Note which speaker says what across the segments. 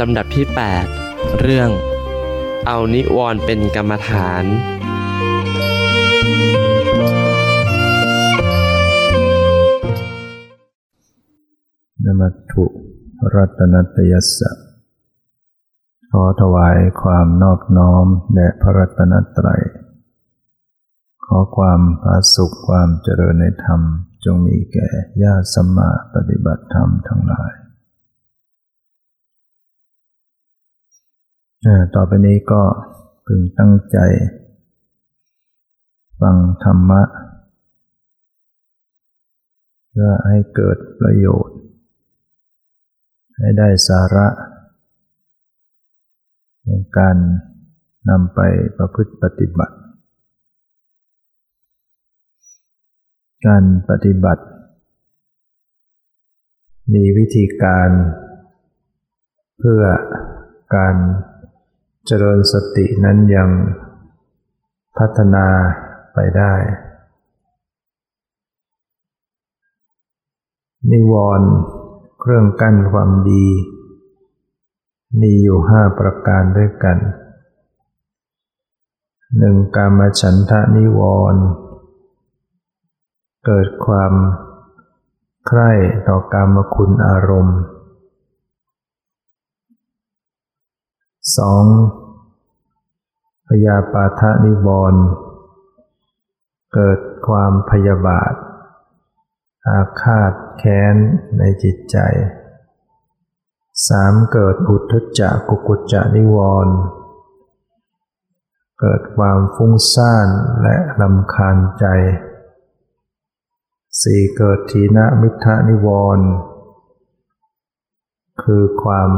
Speaker 1: ลำดับที่ 8 เรื่อง เอานิวรณ์เป็นกรรมฐาน
Speaker 2: นมัตถุรัตนัตยสสะขอถวายความนอบน้อมแด่พระรัตนตรัย ขอความผาสุขความเจริญในธรรม จงมีแก่ญาติสัมมาปฏิบัติธรรมทั้งหลาย ต่อไปนี้ก็พึงตั้งใจ ฟังธรรมะ เพื่อให้เกิดประโยชน์ ให้ได้สาระในการนำไปประพฤติปฏิบัติ การปฏิบัติ มีวิธีการเพื่อการ เจริญสตินั้นยังพัฒนาไปได้ นิวรณ์เครื่องกั้นความดี มีอยู่ห้าประการด้วยกันหนึ่งกามฉันทะนิวรณ์เกิดความใคร่ต่อกามคุณอารมณ์ สองพยาปาทะนิวรณ์เกิดความพยาบาท อาฆาตแค้นในจิตใจสามเกิดอุทธจักกุกุจจะนิวรณ์เกิดความฟุ้งซ่านและลำคาญใจสี่เกิดทีนมิทะนิวรณ์คือความ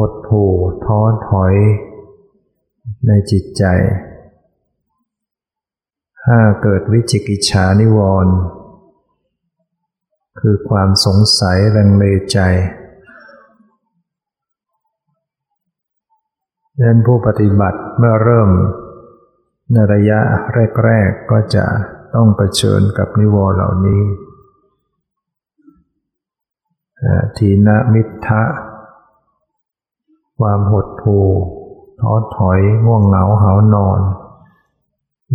Speaker 2: หดหู่ท้อถอย ในจิตใจห้าเกิดวิจิกิจฉานิวรณ์คือความสงสัยลังเลใจดังนั้นผู้ปฏิบัติเมื่อเริ่ม ในระยะแรก ๆ ก็จะต้องเผชิญกับนิวรณ์เหล่านี้ทีนมิทะ ความหดหู่ท้อถอยง่วงเหงาหานอน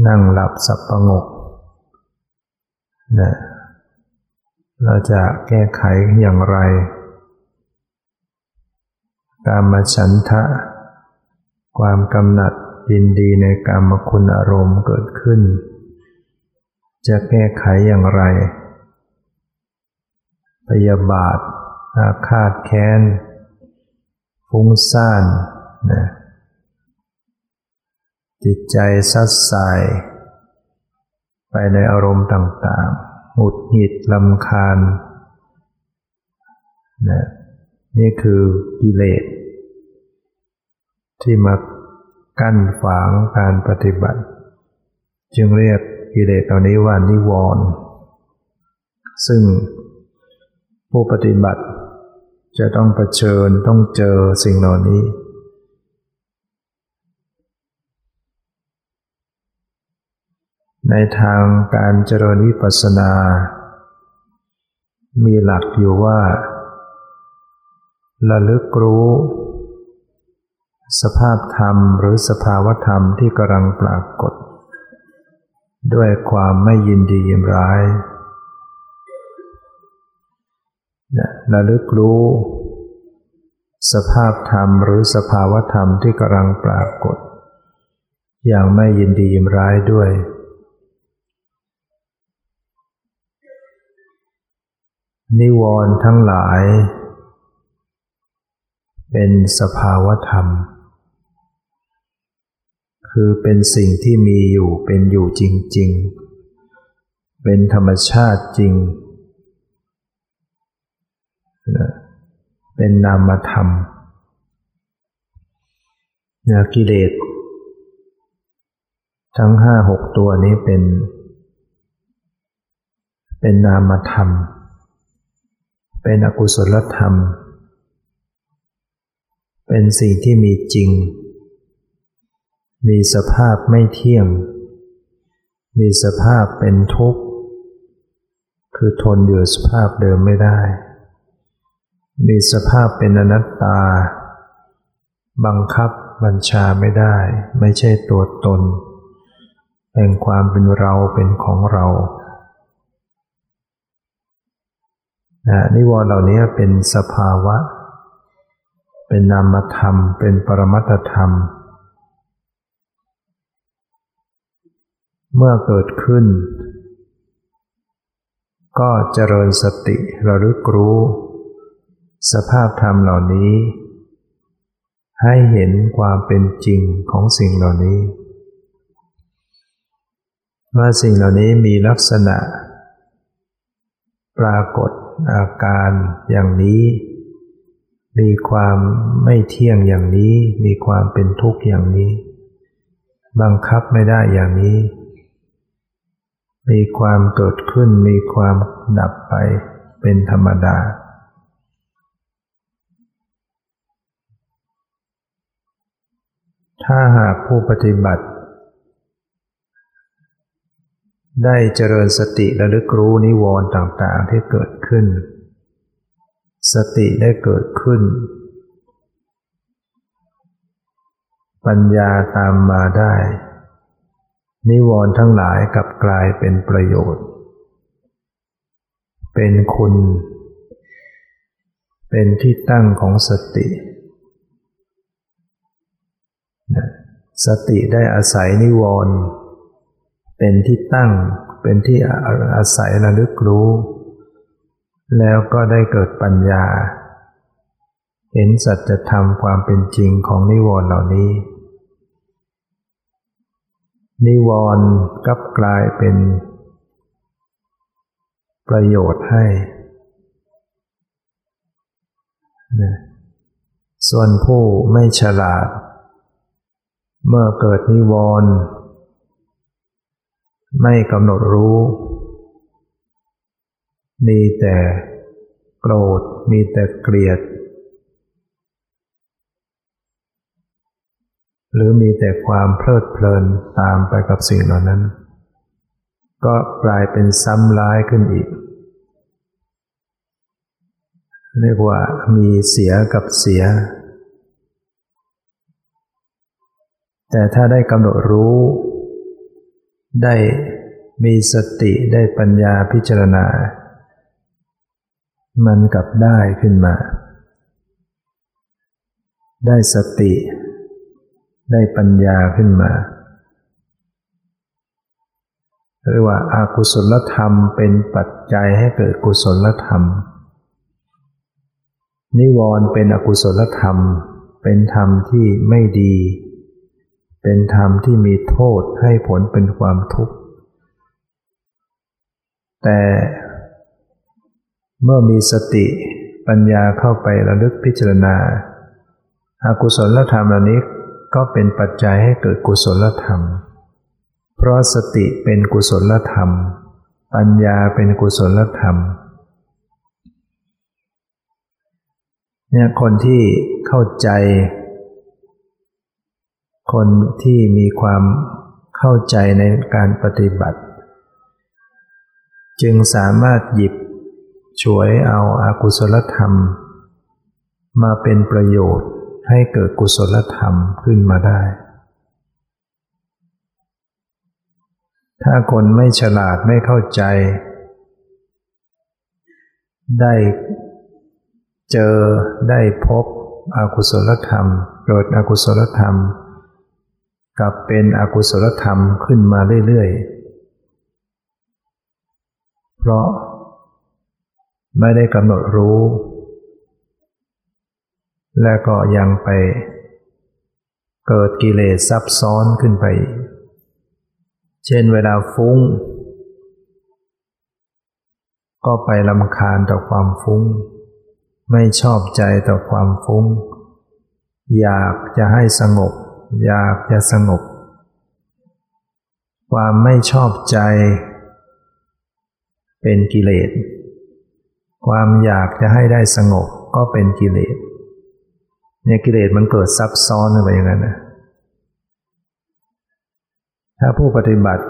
Speaker 2: นั่งหลับสับประงกนะเราจะแก้ไขอย่างไร การมาฉันทะ ความกำหนัดยินดีในกรรมคุณอารมณ์เกิดขึ้น จะแก้ไขอย่างไร พยาบาท อาฆาตแค้น ฟุ้งซ่านนะจิตใจซัดสาย ไปในอารมณ์ต่างๆ หงุดหงิดลำคาญนะนี่คือกิเลส ที่มากั้นฝางการปฏิบัติ จึงเรียกกิเลสตอนนี้ว่านิวรณ์ซึ่งผู้ปฏิบัติ จะต้องเผชิญต้องเจอสิ่งเหล่านี้ ในทางการเจริญวิปัสสนา มีหลักอยู่ว่า ระลึกรู้ สภาพธรรมหรือสภาวธรรมที่กำลังปรากฏ ด้วยความไม่ยินดียินร้าย ระลึกรู้ สภาพธรรมหรือสภาวธรรมที่กำลังปรากฏ อย่างไม่ยินดียินร้ายด้วย นิวรณ์ทั้งหลาย เป็นสภาวธรรม คือเป็นสิ่งที่มีอยู่เป็นอยู่จริง ๆ เป็นธรรมชาติจริง เป็นนามธรรมยากิเลสทั้งห้าหกตัวนี้เป็น เป็นนามธรรม เป็นอกุศลธรรม เป็นสิ่งที่มีจริง มีสภาพไม่เที่ยง มีสภาพเป็นทุกข์ คือทนอยู่สภาพเดิมไม่ได้ มีสภาพเป็นอนัตตา บังคับบัญชาไม่ได้ ไม่ใช่ตัวตน แห่งความเป็นเราเป็นของเรานะนิวรณ์เหล่านี้เป็นสภาวะ เป็นนามธรรม เป็นปรมัตธรรม เมื่อเกิดขึ้น ก็เจริญสติระลึกรู้ สภาพธรรมเหล่านี้ ให้เห็นความเป็นจริงของสิ่งเหล่านี้ ว่าสิ่งเหล่านี้มีลักษณะ ปรากฏอาการอย่างนี้ มีความไม่เที่ยงอย่างนี้ มีความเป็นทุกข์อย่างนี้ บังคับไม่ได้อย่างนี้ มีความเกิดขึ้นมีความดับไปเป็นธรรมดา ถ้าหากผู้ปฏิบัติ ได้เจริญสติระลึกรู้นิวรณ์ต่างๆที่เกิดขึ้น สติได้เกิดขึ้น ปัญญาตามมาได้ นิวรณ์ทั้งหลายกลับกลายเป็นประโยชน์ เป็นคุณ เป็นที่ตั้งของสติ สติได้อาศัยนิวรณ์เป็นที่ตั้งเป็นที่อาศัยระลึกรู้ แล้วก็ได้เกิดปัญญา เห็นสัจธรรมความเป็นจริงของนิวรณ์เหล่านี้ นิวรณ์กับกลายเป็น ประโยชน์ให้ส่วนผู้ไม่ฉลาด เมื่อเกิดนิวรณ์ไม่กำหนดรู้ มีแต่โกรธ มีแต่เกลียด หรือมีแต่ความเพลิดเพลินตามไปกับสิ่งเหล่านั้น ก็กลายเป็นซ้ำร้ายขึ้นอีก เรียกว่ามีเสียกับเสีย แต่ถ้าได้กำหนดรู้ ได้มีสติได้ปัญญาพิจารณา มันกลับได้ขึ้นมา ได้สติ ได้ปัญญาขึ้นมาเรียกว่าอากุศลธรรมเป็นปัจจัยให้เกิดกุศลธรรม นิวรณ์เป็นอกุศลธรรม เป็นธรรมที่ไม่ดี เป็นธรรมที่มีโทษให้ผลเป็นความทุกข์ แต่เมื่อมีสติปัญญาเข้าไประลึกพิจารณาอากุศลธรรมเหล่านี้ก็เป็นปัจจัยให้เกิดกุศลธรรม เพราะสติเป็นกุศลธรรม ปัญญาเป็นกุศลธรรมเนี่ยคนที่เข้าใจ คนที่มีความเข้าใจในการปฏิบัติ จึงสามารถหยิบช่วยเอาอากุศลธรรม มาเป็นประโยชน์ให้เกิดกุศลธรรมขึ้นมาได้ ถ้าคนไม่ฉลาดไม่เข้าใจ ได้เจอได้พบอากุศลธรรมเกิดอกุศลธรรม กับเป็นอกุศลธรรมขึ้นมาเรื่อยๆ เพราะไม่ได้กำหนดรู้ และก็ยังไปเกิดกิเลสซับซ้อนขึ้นไป เช่นเวลาฟุ้ง ก็ไปลำคาญต่อความฟุ้ง ไม่ชอบใจต่อความฟุ้ง อยากจะให้สงบ อยากจะสงบ ความไม่ชอบใจ เป็นกิเลส ความอยากจะให้ได้สงบก็เป็นกิเลสเนี่ยกิเลสมันเกิดซับซ้อนไปอย่างนั้นนะถ้าผู้ปฏิบัติ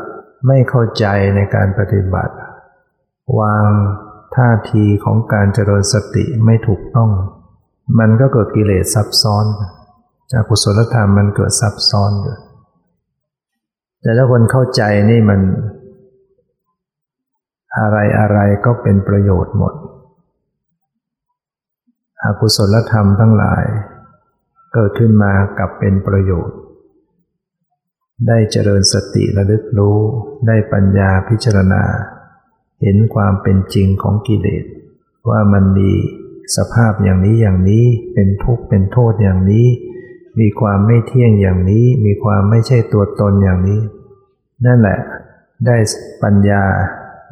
Speaker 2: ไม่เข้าใจในการปฏิบัติ วางท่าทีของการเจริญสติไม่ถูกต้อง มันก็เกิดกิเลสซับซ้อน จากกุศลธรรมมันเกิดซับซ้อนอยู่ แต่ถ้าคนเข้าใจนี่มัน อะไรอะไรก็เป็นประโยชน์หมด อกุศลธรรมทั้งหลาย เกิดขึ้นมากับเป็นประโยชน์ ได้เจริญสติระลึกรู้ ได้ปัญญาพิจารณา เห็นความเป็นจริงของกิเลส ว่ามันมีสภาพอย่างนี้อย่างนี้เป็นทุกข์เป็นโทษอย่างนี้ มีความไม่เที่ยงอย่างนี้ มีความไม่ใช่ตัวตนอย่างนี้ นั่นแหละ ได้ปัญญา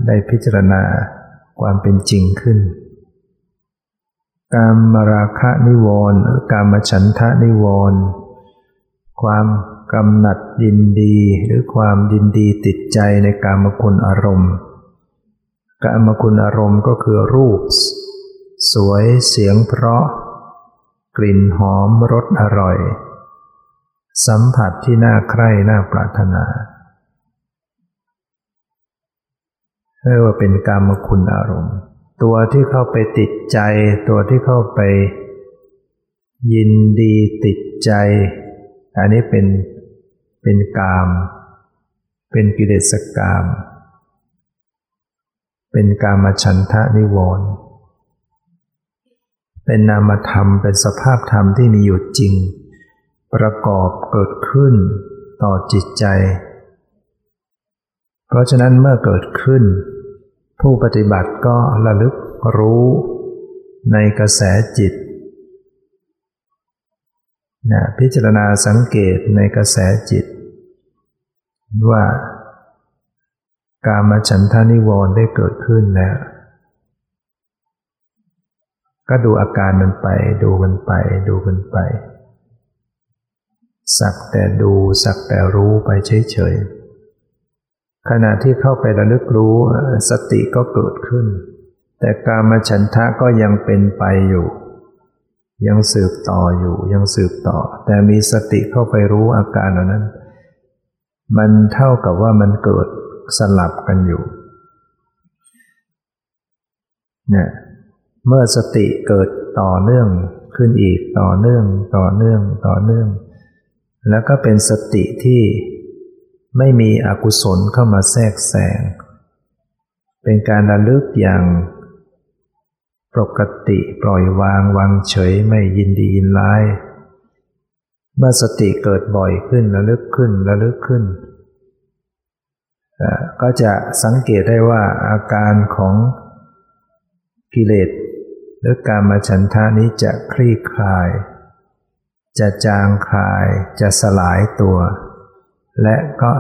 Speaker 2: ได้พิจารณาความเป็นจริงขึ้นกามราคะนิวรณ์หรือกามฉันทะนิวรณ์ความกำหนัดยินดีหรือความยินดีติดใจในกามคุณอารมณ์ กามคุณอารมณ์ก็คือรูป สวยเสียงเพราะ กลิ่นหอมรสอร่อย สัมผัสที่น่าใคร่น่าปรารถนาเรียกว่าเป็นกามคุณอารมณ์ ตัวที่เข้าไปติดใจ ตัวที่เข้าไป ยินดีติดใจ อันนี้เป็นเป็นกาม เป็นกิเลสกาม เป็นกามฉันทะนิวรณ์ เป็นนามธรรมเป็นสภาพธรรมที่มีอยู่จริง ประกอบเกิดขึ้นต่อจิตใจ เพราะฉะนั้นเมื่อเกิดขึ้น ผู้ปฏิบัติก็ระลึกรู้ในกระแสจิตนะพิจารณาสังเกตในกระแสจิต ว่า การมาฉันทานิวรณ์ได้เกิดขึ้นแล้ว ก็ดูอาการมันไป ดูมันไป ดูมันไป สักแต่ดู สักแต่รู้ไปเฉยๆขณะที่เข้าไประลึกรู้สติก็เกิดขึ้น แต่การมาฉันทะก็ยังเป็นไปอยู่ ยังสืบต่ออยู่ยังสืบต่อ แต่มีสติเข้าไปรู้อาการเหล่านั้น มันเท่ากับว่ามันเกิดสลับกันอยู่เนี่ย เมื่อสติเกิดต่อเนื่องขึ้นอีกต่อเนื่องต่อเนื่องต่อเนื่อง แล้วก็เป็นสติที่ไม่มีอกุศลเข้ามาแทรกแซงเป็นการระลึกอย่างปกติปล่อยวางวางเฉยไม่ยินดียินร้าย เมื่อสติเกิดบ่อยขึ้นระลึกขึ้นระลึกขึ้น ก็จะสังเกตได้ว่าอาการของกิเลส หรือการมาฉันทานี้จะคลี่คลาย จะจางคลาย จะสลายตัว และก็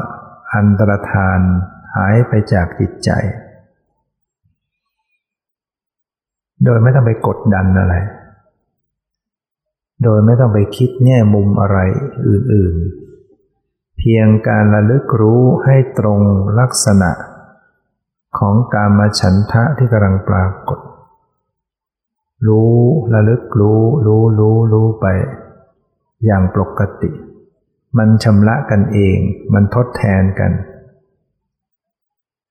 Speaker 2: อันตรธานหายไปจากจิตใจ โดยไม่ต้องไปกดดันอะไร โดยไม่ต้องไปคิดแง่มุมอะไรอื่นๆ เพียงการระลึกรู้ให้ตรงลักษณะของการมาฉันทะที่กำลังปรากฏ รู้ระลึกรู้ รู้รู้รู้ไป อย่างปกติ มันชำระกันเอง มันทดแทนกัน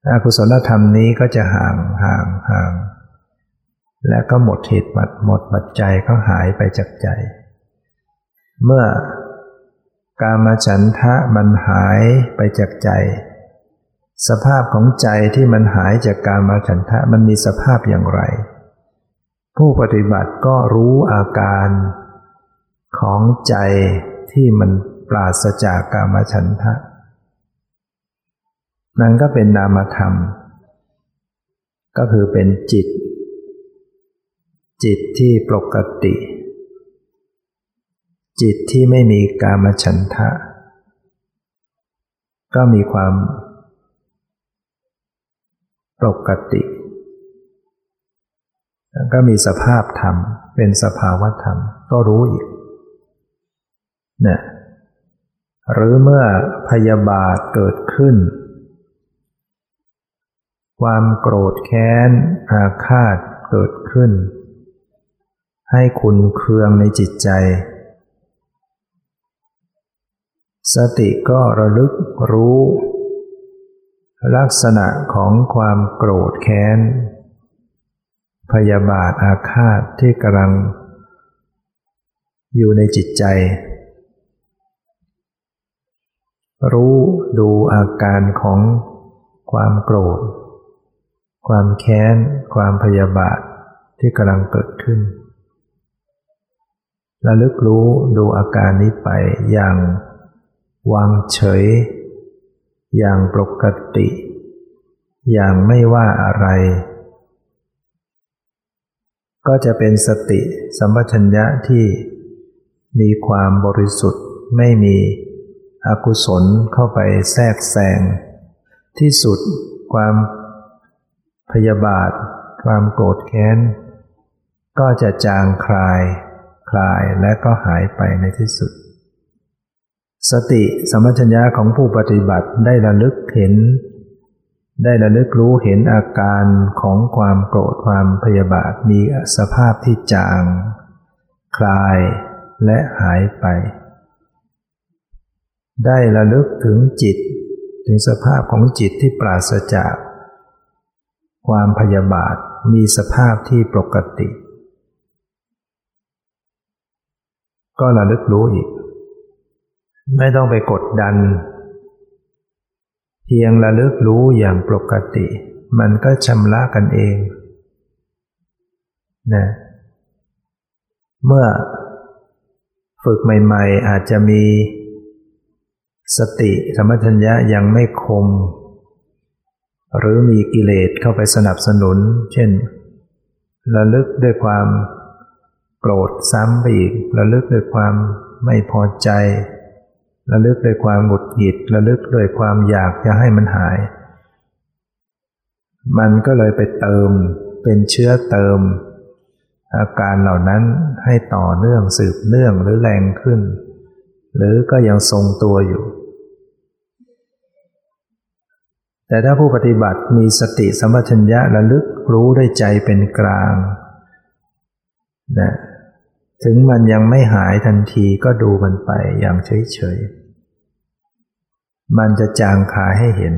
Speaker 2: อกุศลธรรมนี้ก็จะห่างห่างห่าง และก็หมดเหตุบัดหมดปัจจัยก็หายไปจากใจ เมื่อกามฉันทะมันหายไปจากใจ สภาพของใจที่มันหายจากกามฉันทะมันมีสภาพอย่างไร ผู้ปฏิบัติก็รู้อาการของใจที่มันปราศจากกามฉันทะ นั่นก็เป็นนามธรรม ก็คือเป็นจิต จิตที่ปกติ จิตที่ไม่มีกามฉันทะ ก็มีความปกติ ก็มีสภาพธรรม เป็นสภาวะธรรม ก็รู้อีกนี่ยหรือเมื่อพยาบาทเกิดขึ้น ความโกรธแค้น อาฆาตเกิดขึ้น ให้คุณเคืองในจิตใจ สติก็ระลึกรู้ ลักษณะของความโกรธแค้น พยาบาทอาฆาตที่กำลัง อยู่ในจิตใจ รู้ดูอาการของความโกรธ ความแค้น ความพยาบาทที่กำลังเกิดขึ้นระลึกรู้ดูอาการนี้ไปอย่างวางเฉย อย่างปกติ อย่างไม่ว่าอะไร ก็จะเป็นสติสัมปชัญญะที่มีความบริสุทธิ์ไม่มีอกุศลเข้าไปแทรกแซง ที่สุดความพยาบาท ความโกรธแค้น ก็จะจางคลาย คลายและก็หายไปในที่สุด สติสมัชัญญาของผู้ปฏิบัติได้ระลึกเห็น ได้ระลึกรู้เห็นอาการของความโกรธความพยาบาทมีสภาพที่จาง คลายและหายไป ได้ระลึกถึงจิต ถึงสภาพของจิตที่ปราศจาก ความพยาบาทมีสภาพที่ปกติ ก็ระลึกรู้อีก ไม่ต้องไปกดดัน พียงระลึกรู้อย่างปกติ มันก็ชำระกันเองนะเมื่อฝึกใหม่ๆ อาจจะมีสติธรรมทัญญะยังไม่คม หรือมีกิเลสเข้าไปสนับสนุน เช่น ระลึกด้วยความโกรธซ้ำไปอีก ระลึกด้วยความไม่พอใจ ระลึกด้วยความหงุดหงิดระลึกด้วยความอยากจะให้มันหาย มันก็เลยไปเติมเป็นเชื้อเติม อาการเหล่านั้นให้ต่อเนื่องสืบเนื่องหรือแรงขึ้น หรือก็ยังทรงตัวอยู่ แต่ถ้าผู้ปฏิบัติมีสติสมัชัญญะระลึกรู้ได้ใจเป็นกลางนะถึงมันยังไม่หายทันทีก็ดูมันไปอย่างเฉยๆ มันจะจางคายให้เห็น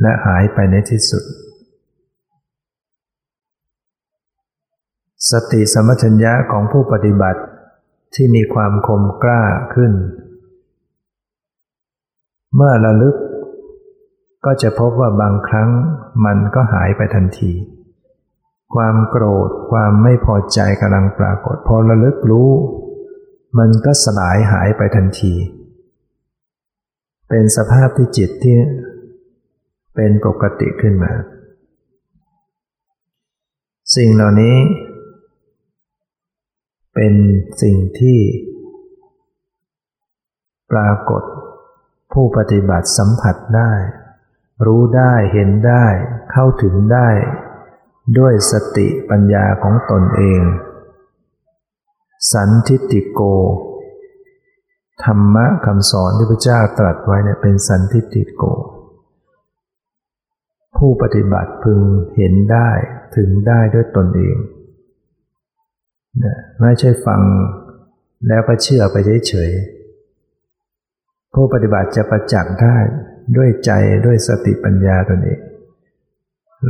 Speaker 2: และหายไปในที่สุด สติสมัชัญญะของผู้ปฏิบัติที่มีความคมกล้าขึ้น เมื่อระลึก ก็จะพบว่าบางครั้งมันก็หายไปทันที ความโกรธความไม่พอใจกำลังปรากฏ พอระลึกรู้ มันก็สลายหายไปทันที เป็นสภาพที่จิตที่เป็นปกติขึ้นมา สิ่งเหล่านี้ เป็นสิ่งที่ ปรากฏ ผู้ปฏิบัติสัมผัสได้ รู้ได้เห็นได้ เข้าถึงได้ ด้วยสติปัญญาของตนเอง สันทิติโก ธรรมะคำสอนที่พระเจ้าตรัสไว้เนี่ยเป็นสันทิติโก ผู้ปฏิบัติพึงเห็นได้ถึงได้ด้วยตนเองนะไม่ใช่ฟังแล้วก็เชื่อไปเฉยๆผู้ปฏิบัติจะประจักษ์ได้ด้วยใจด้วยสติปัญญาตนเอง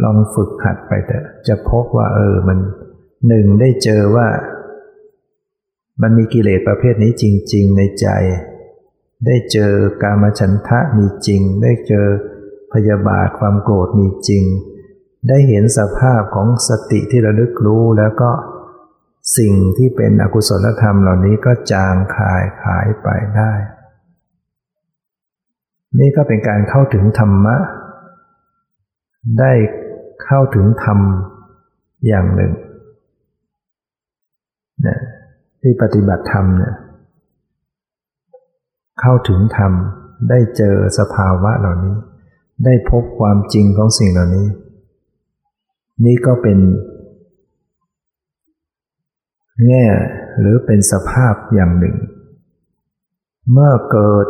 Speaker 2: ลองฝึกหัดไปแต่จะพบว่าเออมันหนึ่งได้เจอว่า มันมีกิเลสประเภทนี้จริง ๆ ในใจ ได้เจอกามฉันทะมีจริง ได้เจอพยาบาทความโกรธมีจริง ได้เห็นสภาพของสติที่ระลึกรู้แล้วก็สิ่งที่เป็นอกุศลธรรมเหล่านี้ก็จางคายขายไปได้ นี่ก็เป็นการเข้าถึงธรรมะ ได้เข้าถึงธรรมอย่างหนึ่งนะ ที่ปฏิบัติธรรมเนี่ยเข้าถึงธรรมได้เจอสภาวะเหล่านี้ ได้พบความจริงของสิ่งเหล่านี้ นี่ก็เป็น แง่หรือเป็นสภาพอย่างหนึ่ง เมื่อเกิด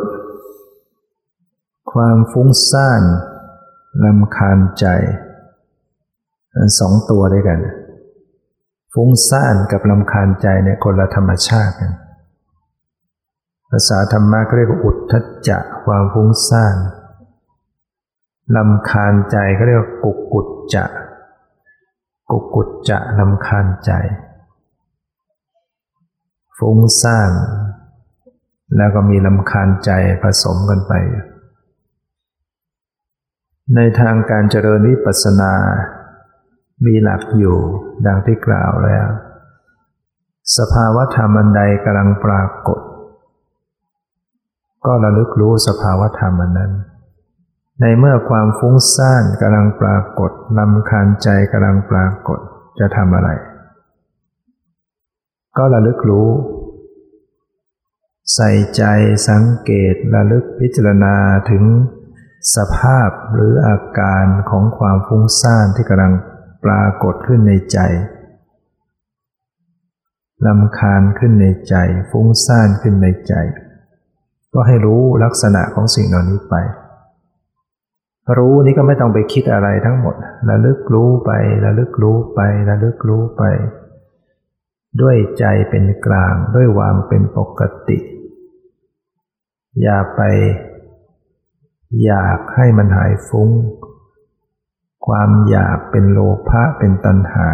Speaker 2: ความฟุ้งซ่านลำคาญใจสองตัวด้วยกัน ฟุ้งซ่านกับลำคาญใจเนี่ยคนละธรรมชาติกันภาษาธรรมะก็เรียกว่าอุทธัจจะความฟุ้งซ่านลำคาญใจก็เรียกว่ากุกกุจจะกุกุจจะลำคาญใจ ฟุ้งซ่านแล้วก็มีลำคาญใจผสมกันไป ในทางการเจริญวิปัสสนา มีหลักอยู่ดังที่กล่าวแล้ว สภาวธรรมอันใดกำลังปรากฏ ก็ระลึกรู้สภาวธรรมอันนั้น ในเมื่อความฟุ้งซ่านกำลังปรากฏลำคาญใจกำลังปรากฏจะทำอะไร ก็ระลึกรู้ ใส่ใจสังเกตระลึกพิจารณาถึงสภาพหรืออาการของความฟุ้งซ่านที่กำลัง ปรากฏขึ้นในใจลำคาญขึ้นในใจ ฟุ้งซ่านขึ้นในใจ ก็ให้รู้ลักษณะของสิ่งเหล่านี้ไป รู้นี้ก็ไม่ต้องไปคิดอะไรทั้งหมดระลึกรู้ไประลึกรู้ไประลึกรู้ไป ด้วยใจเป็นกลางด้วยวางเป็นปกติ อย่าไป อยากให้มันหายฟุง้ง ความอยากเป็นโลภะเป็นตัณหา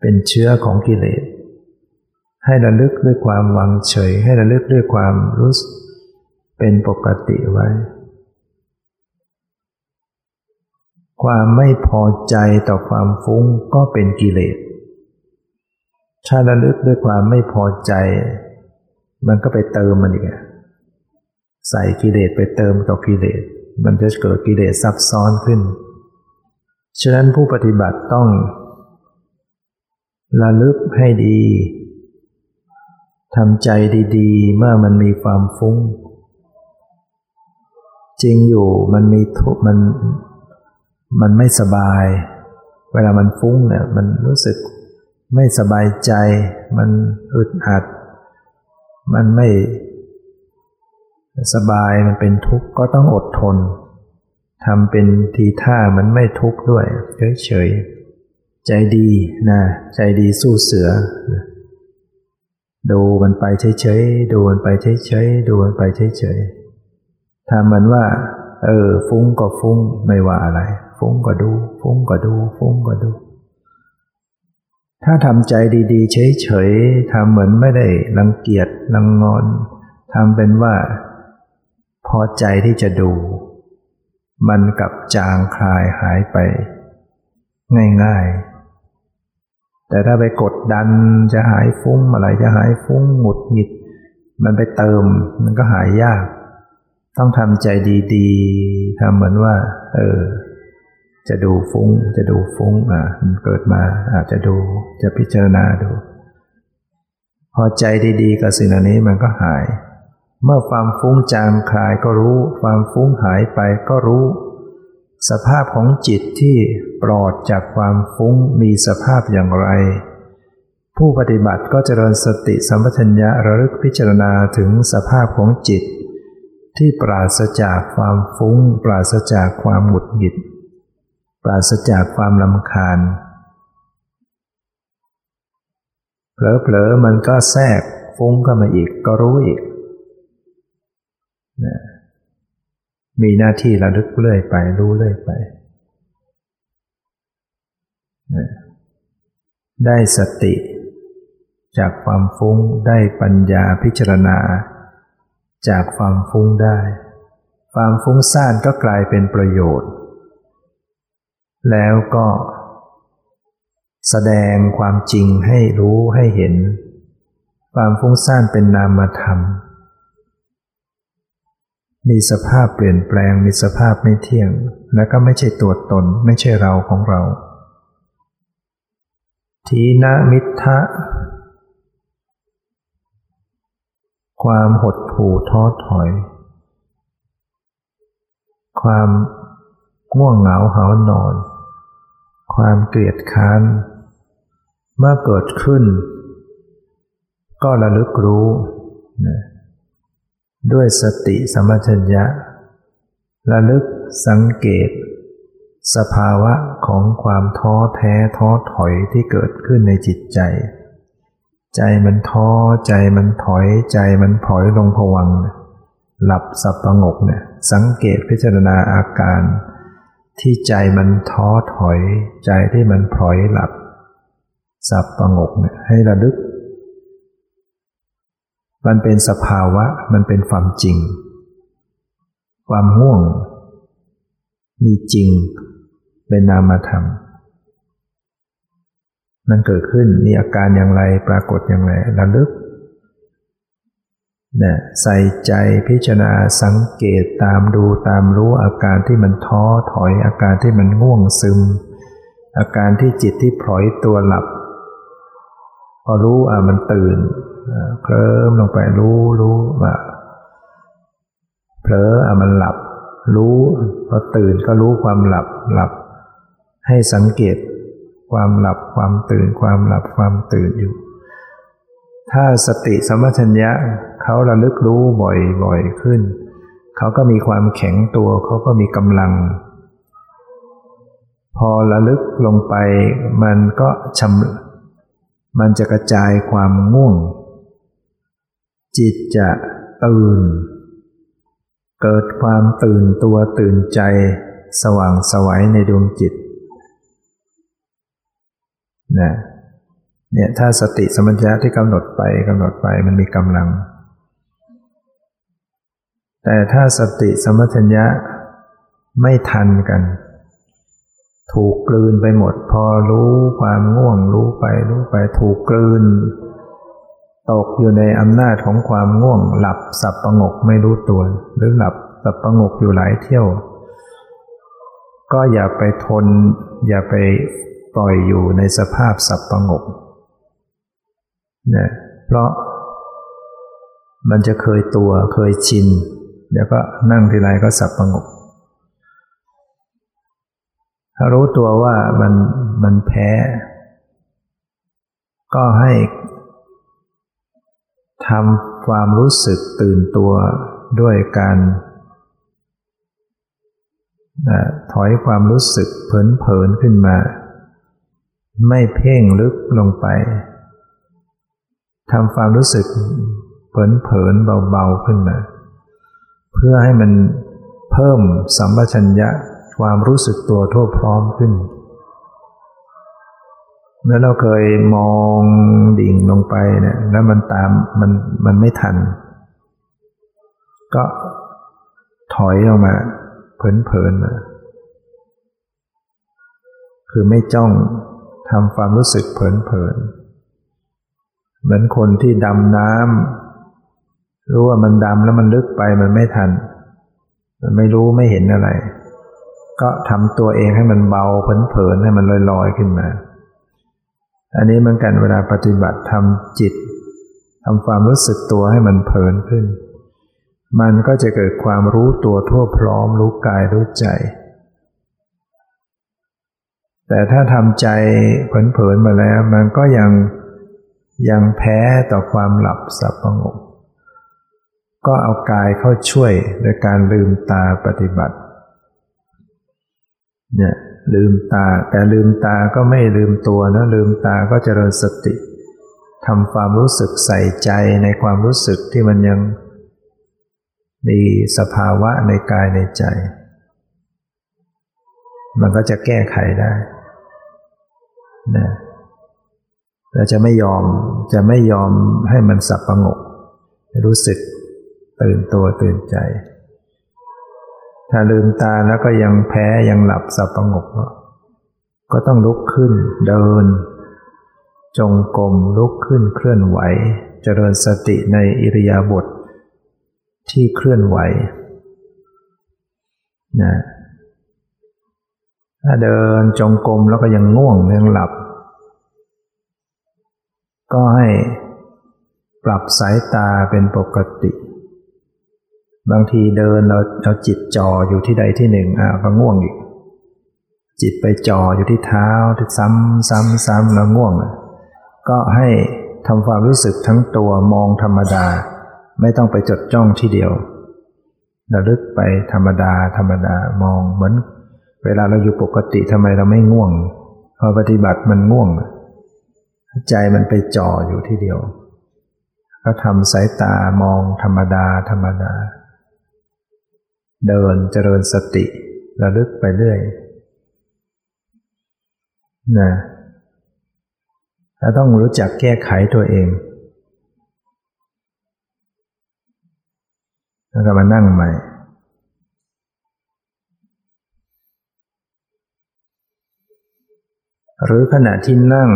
Speaker 2: เป็นเชื้อของกิเลส ให้ระลึกด้วยความวางเฉย ให้ระลึกด้วยความรู้สึกเป็นปกติไว้ ความไม่พอใจต่อความฟุ้งก็เป็นกิเลส ถ้าระลึกด้วยความไม่พอใจ มันก็ไปเติมมันอีกใส่กิเลสไปเติมต่อกิเลส มันจะเกิดกิเลสซับซ้อนขึ้น ฉะนั้นผู้ปฏิบัติต้องระลึกให้ดีทำใจดีๆ เมื่อมันมีความฟุ้ง จริงอยู่มันมีทุกมันมันไม่สบาย เวลามันฟุ้งเนี่ยมันรู้สึกไม่สบายใจ มันอึดอัด มันไม่สบายมันเป็นทุกข์ก็ต้องอดทน ทำเป็นทีท่ามันไม่ทุกข์ด้วยเฉยๆ ใจดีนะ ใจดีสู้เสือ ดูมันไปเฉยๆ ดูมันไปเฉยๆ ดูมันไปเฉยๆทำมันว่า เออ ฟุ้งก็ฟุ้งไม่ว่าอะไร ฟุ้งก็ดู ฟุ้งก็ดู ฟุ้งก็ดู ถ้าทำใจดีๆ เฉยๆ ทำเหมือนไม่ได้รังเกียจรังงอน ทำเป็นว่า พอใจที่จะดู มันกับจางคลายหายไป ง่ายๆ แต่ถ้าไปกดดันจะหายฟุ้งอะไรจะหายฟุ้งหงุดหงิด มันไปเติมมันก็หายยาก ต้องทำใจดีๆทำเหมือนว่า เออ จะดูฟุ้ง จะดูฟุ้ง อะมันเกิดมาอาจจะดูจะพิจารณาดู พอใจดีๆกับสิ่งนี้มันก็หาย เมื่อความฟุ้งจางคลายก็รู้ ความฟุ้งหายไปก็รู้ สภาพของจิตที่ปลอดจากความฟุ้งมีสภาพอย่างไร ผู้ปฏิบัติก็เจริญสติสัมปชัญญะระลึกพิจารณาถึงสภาพของจิต ที่ปราศจากความฟุ้ง ปราศจากความหงุดหงิด ปราศจากความลำคาญเผลอๆมันก็แทรกฟุ้งเข้ามาอีกก็รู้อีก นะมีหน้าที่ระลึกเรื่อยไป รู้เรื่อยไปนะได้สติ จากความฟุ้งได้ปัญญาพิจารณา จากความฟุ้งได้ ความฟุ้งซ่านก็กลายเป็นประโยชน์ แล้วก็ แสดงความจริงให้รู้ให้เห็น ความฟุ้งซ่านเป็นนามธรรม มีสภาพเปลี่ยนแปลง มีสภาพไม่เที่ยง และก็ไม่ใช่ตัวตน ไม่ใช่เราของเรา ทีนามิทะ ความหดหู่ท้อถอย ความง่วงเหงาหานอน ความเกลียดค้าน เมื่อเกิดขึ้น ก็ระลึกรู้นะ ด้วยสติสมัชัญญะ ระลึกสังเกต สภาวะของความท้อแท้ท้อถอยที่เกิดขึ้นในจิตใจ ใจมันท้อใจมันถอยใจมันถอยลงผวัง หลับสับประงกเนี่ยสังเกตพิจารณาอาการ ที่ใจมันท้อถอย ใจที่มันพลอยหลับ สับประงกเนี่ยให้ระลึก มันเป็นสภาวะ มันเป็นความจริง ความง่วง มีจริง เป็นนามธรรม มันเกิดขึ้นมีอาการอย่างไรปรากฏอย่างไรระลึกนี่ใส่ใจพิจารณาสังเกตตามดูตามรู้อาการที่มันท้อถอยอาการที่มันง่วงซึม อาการที่จิตที่พลอยตัวหลับ พอรู้อะมันตื่นเคลิ้มลงไปรู้รู้ว่าเผลออะมันหลับ รู้พอตื่นก็รู้ความหลับหลับ ให้สังเกต ความหลับความตื่นความหลับความตื่นอยู่ ถ้าสติสมัชัญญะเขาระลึกรู้บ่อยๆขึ้น เขาก็มีความแข็งตัวเขาก็มีกำลัง พอระลึกลงไป มันก็ชำ มันจะกระจายความง่วง จิตจะตื่น เกิดความตื่นตัวตื่นใจ สว่างสวัยในดวงจิตนะเนี่ยถ้าสติสมัญญะที่กำหนดไปกำหนดไปมันมีกำลัง แต่ถ้าสติสมัญญะไม่ทันกัน ถูกกลืนไปหมด พอรู้ความง่วงรู้ไปรู้ไปถูกกลืน ตกอยู่ในอำนาจของความง่วง หลับสับประงกไม่รู้ตัว หรือหลับสับประงกอยู่หลายเที่ยว ก็อย่าไปทน อย่าไปปล่อยอยู่ในสภาพสับประงกนะเพราะมันจะเคยตัวเคยชิน เดี๋ยวก็นั่งทีไรก็สับประงก ถ้ารู้ตัวว่ามันมันแพ้ ก็ให้ทำความรู้สึกตื่นตัวด้วยการถอยความรู้สึกเผลนๆขึ้นมา ไม่เพ่งลึกลงไปทำความรู้สึกเผลนๆเบาๆขึ้นมา เพื่อให้มันเพิ่มสัมปชัญญะ ความรู้สึกตัวทั่วพร้อมขึ้น เมื่อเราเคยมองดิ่งลงไปเนี่ย แล้วมันตามมันมันไม่ทัน ก็ถอยออกมาเพลินๆมาคือไม่จ้องทำความรู้สึกเผลนๆ เหมือนคนที่ดำน้ำรู้ว่ามันดำแล้วมันลึกไปมันไม่ทัน มันไม่รู้ไม่เห็นอะไร ก็ทำตัวเองให้มันเบาเผลนๆให้มันลอยๆขึ้นมา อันนี้เหมือนกันเวลาปฏิบัติทำจิตทำความรู้สึกตัวให้มันเพลินขึ้น มันก็จะเกิดความรู้ตัวทั่วพร้อมรู้กายรู้ใจ แต่ถ้าทำใจเผลนๆมาแล้ว มันก็ยังยังแพ้ต่อความหลับสับประงกก็เอากายเข้าช่วยโดยการลืมตาปฏิบัติ เนี่ยลืมตา แต่ลืมตาก็ไม่ลืมตัวนะลืมตาก็เจริญสติทำความรู้สึกใส่ใจในความรู้สึกที่มันยังมีสภาวะในกายในใจ มันก็จะแก้ไขได้นะเราจะไม่ยอมจะไม่ยอมให้มันสับประงกรู้สึกตื่นตัวตื่นใจ ถ้าลืมตาแล้วก็ยังแพ้ยังหลับสับประงก ก็ต้องลุกขึ้น เดิน จงกรมลุกขึ้นเคลื่อนไหว เจริญสติในอิริยาบถทที่เคลื่อนไหวนะถ้าเดินจงกรมแล้วก็ยังง่วงยังหลับ ก็ให้ปรับสายตาเป็นปกติ บางทีเดินเราเอาจิตจ่ออยู่ที่ใดที่หนึ่งอ่าก็ง่วงอีก จิตไปจ่ออยู่ที่เท้าที่ซ้ำซ้ำซ้ำแล้วง่วง ก็ให้ทำความรู้สึกทั้งตัวมองธรรมดา ไม่ต้องไปจดจ้องที่เดียวระลึกไปธรรมดา ธรรมดามองเหมือนเวลาเราอยู่ปกติทำไมเราไม่ง่วง พอปฏิบัติมันง่วง ใจมันไปจ่ออยู่ที่เดียว ก็ทำสายตามองธรรมดา ธรรมดา เดินเจริญสติระลึกไปเรื่อยนะแล้วต้องรู้จักแก้ไขตัวเอง แล้วก็มานั่งใหม่ หรือขณะที่นั่ง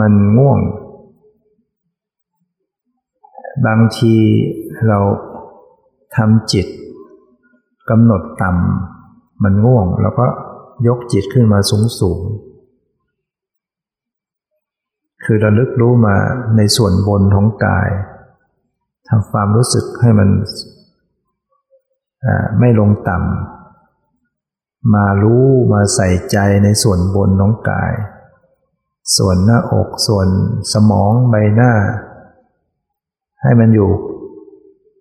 Speaker 2: มันง่วง บางทีเราทำจิต กำหนดต่ำมันง่วง แล้วก็ยกจิตขึ้นมาสูงสูง คือระลึกรู้มาในส่วนบนของกายทำความรู้สึกให้มันไม่ลงต่ำมารู้มาใส่ใจในส่วนบนของกาย ส่วนหน้าอกส่วนสมองใบหน้า ให้มันอยู่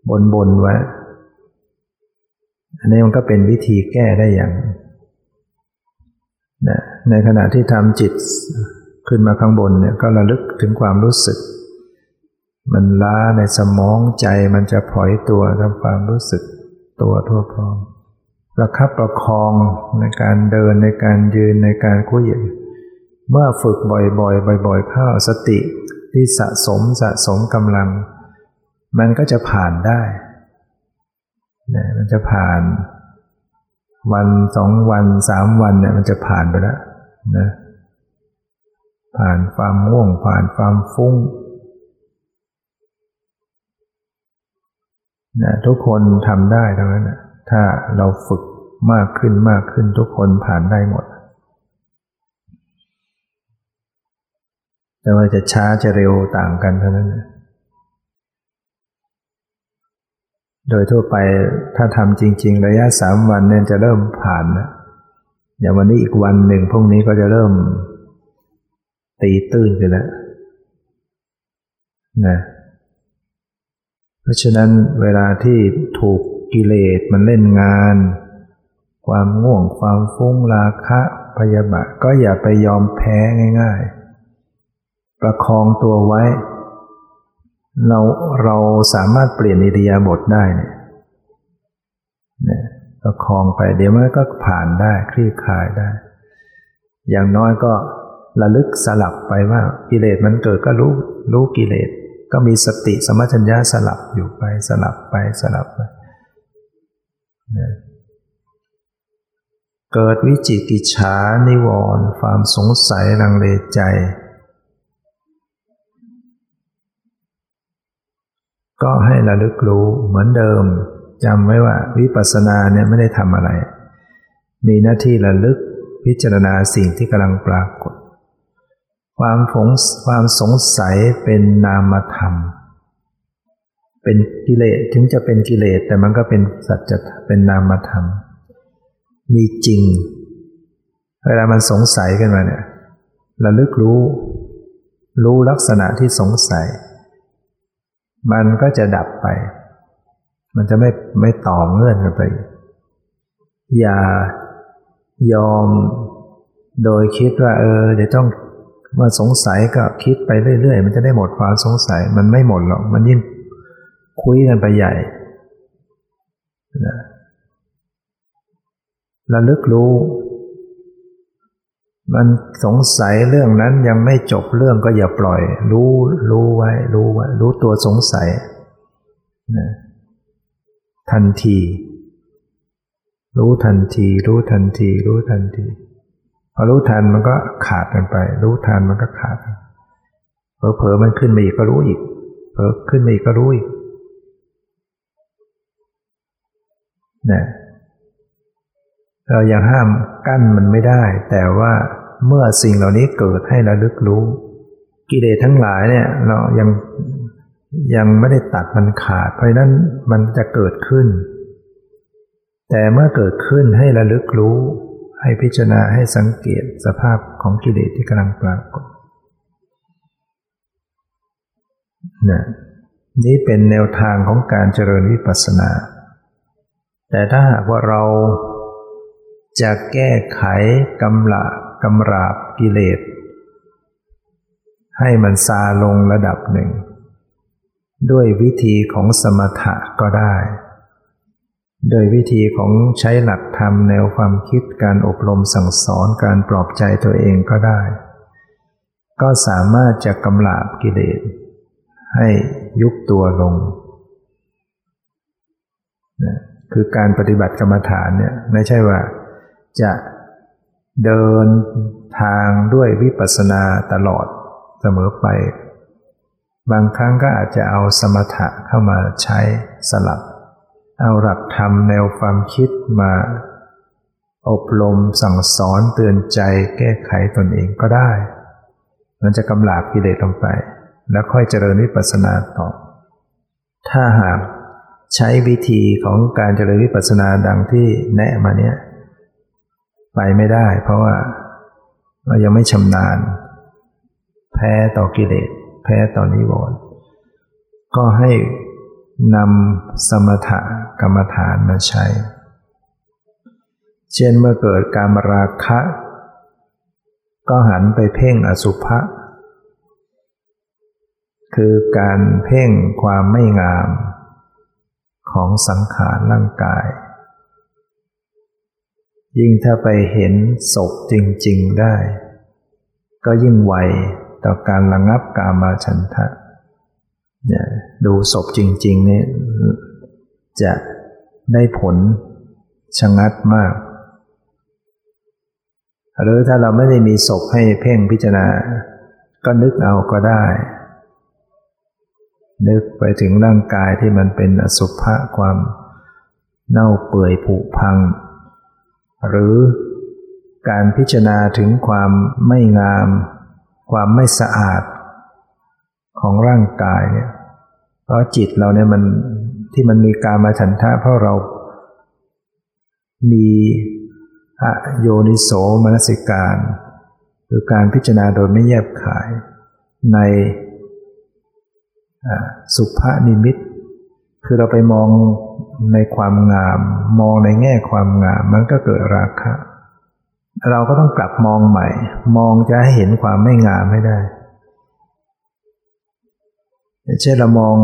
Speaker 2: บนบนไว้ อันนี้มันก็เป็นวิธีแก้ได้อย่างนะในขณะที่ทำจิตขึ้นมาข้างบนเนี่ยก็ระลึกถึงความรู้สึก มันล้าในสมองใจมันจะพลอยตัวทำความรู้สึกตัวทั่วพร้อมประคับประคองในการเดินในการยืนในการคุยเมื่อฝึกบ่อยๆ บ่อยๆ เข้าสติที่สะสมสะสมกำลัง มันก็จะผ่านได้ นี่ยมันจะผ่านวันสองวันสามวันเนี่ยมันจะผ่านไปแล้วนะผ่านความง่วงผ่านความฟุ้งนะทุกคนทำได้ทั้งนั้นนะถ้าเราฝึกมากขึ้นมากขึ้นทุกคนผ่านได้หมด แต่ว่าจะช้าจะเร็วต่างกันเท่านั้นนะ โดยทั่วไปถ้าทำจริง ๆ ระยะสามวันเนี่ยจะเริ่มผ่านนะอย่างวันนี้อีกวันหนึ่งพรุ่งนี้ก็จะเริ่ม ตีตื้นไปแล้วนะเพราะฉะนั้นเวลาที่ถูกกิเลสมันเล่นงาน ความง่วงความฟุ้งราคะพยาบาทก็อย่าไปยอมแพ้ง่าย ๆ ประคองตัวไว้ เราเราสามารถเปลี่ยนอิริยาบถได้เนี่ยเนี่ยประคองไปเดี๋ยวมันก็ผ่านได้คลี่คลายได้ อย่างน้อยก็ระลึกสลับไปว่ากิเลสมันเกิดก็รู้รู้กิเลสก็มีสติสมัชัญญาสลับอยู่ไปสลับไปสลับไปเกิดวิจิกิจฉานิวรณ์ความสงสัยลังเลใจ ก็ให้ระลึกรู้เหมือนเดิมจำไว้ว่าวิปัสสนาเนี่ยไม่ได้ทำอะไร มีหน้าที่ระลึกพิจารณาสิ่งที่กำลังปรากฏ ความผงความสงสัยเป็นนามธรรม เป็นกิเลสถึงจะเป็นกิเลสแต่มันก็เป็นสัจจะเป็นนามธรรม มีจริง เวลามันสงสัยกันมาเนี่ยระลึกรู้ รู้ลักษณะที่สงสัย มันก็จะดับไป มันจะไม่ไม่ต่อเงื่อนกันไป อย่ายอมโดยคิดว่า เออ เดี๋ยวต้องเมื่อสงสัยก็คิดไปเรื่อยๆ มันจะได้หมดความสงสัย มันไม่หมดหรอก มันยิ่งคุยกันไปใหญ่นะระลึกรู้ มันสงสัยเรื่องนั้นยังไม่จบเรื่องก็อย่าปล่อย รู้รู้ไว้ รู้ไว้ รู้ตัวสงสัยนะทันที รู้ทันที รู้ทันที รู้ทันทีพอรู้ทันมันก็ขาดกันไป รู้ทันมันก็ขาดเผลอๆมันขึ้นมาอีกก็รู้อีกเผลอขึ้นมาอีกก็รู้อีกนะเรายังห้ามกั้นมันไม่ได้ แต่ว่า เมื่อสิ่งเหล่านี้เกิดให้ระลึกรู้ กิเลสทั้งหลายเนี่ยเรายังยังไม่ได้ตัดมันขาด เพราะนั้นมันจะเกิดขึ้น แต่เมื่อเกิดขึ้นให้ระลึกรู้ ให้พิจารณาให้สังเกตสภาพของกิเลสที่กำลังปรากฏนะนี่เป็นแนวทางของการเจริญวิปัสสนา แต่ถ้าหากว่าเราจะแก้ไขกำละ กำราบกิเลส ให้มันซาลงระดับหนึ่ง ด้วยวิธีของสมถะก็ได้ โดยวิธีของใช้หลักธรรมแนวความคิดการอบรมสั่งสอนการปลอบใจตัวเองก็ได้ ก็สามารถจะกำลาบกิเลส ให้ยุบตัวลงนะคือการปฏิบัติกรรมฐานเนี่ยไม่ใช่ว่าจะ เดินทางด้วยวิปัสสนาตลอดเสมอไป บางครั้งก็อาจจะเอาสมถะเข้ามาใช้สลับ เอาหลักธรรมแนวความคิดมา อบรมสั่งสอนเตือนใจแก้ไขตนเองก็ได้ มันจะกำลาบกิเลสลงไป แล้วค่อยเจริญวิปัสสนาต่อ ถ้าหากใช้วิธีของการเจริญวิปัสสนาดังที่แนะมาเนี้ย ไปไม่ได้ เพราะว่าเรายังไม่ชำนาญ แพ้ต่อกิเลสแพ้ต่อนิวรณ์ก็ให้นำสมถะกรรมฐานมาใช้ เช่นเมื่อเกิดการมราคะ ก็หันไปเพ่งอสุภะคือการเพ่งความไม่งามของสังขารร่างกาย ยิ่งถ้าไปเห็นศพจริง ๆได้ ก็ยิ่งไวต่อการระงับกามาฉันทะเนี่ยดูศพจริงๆนี่จะได้ผลชะงัดมาก หรือถ้าเราไม่ได้มีศพให้เพ่งพิจารณา ก็นึกเอาก็ได้ นึกไปถึงร่างกายที่มันเป็นอสุภะความเน่าเปื่อยผุพัง หรือการพิจารณาถึงความไม่งาม ความไม่สะอาดของร่างกายเนี่ย เพราะจิตเราเนี่ยมันที่มันมีการมาฉันทะเพราะเรา มีอโยนิโสมนสิการคือการพิจารณาโดยไม่แยบขายในสุภนิมิต คือเราไปมอง ในความงาม มองในแง่ความงาม มันก็เกิดราคะ เราก็ต้องกลับมองใหม่ มองจะให้เห็นความไม่งามไม่ได้เช่นเรามอง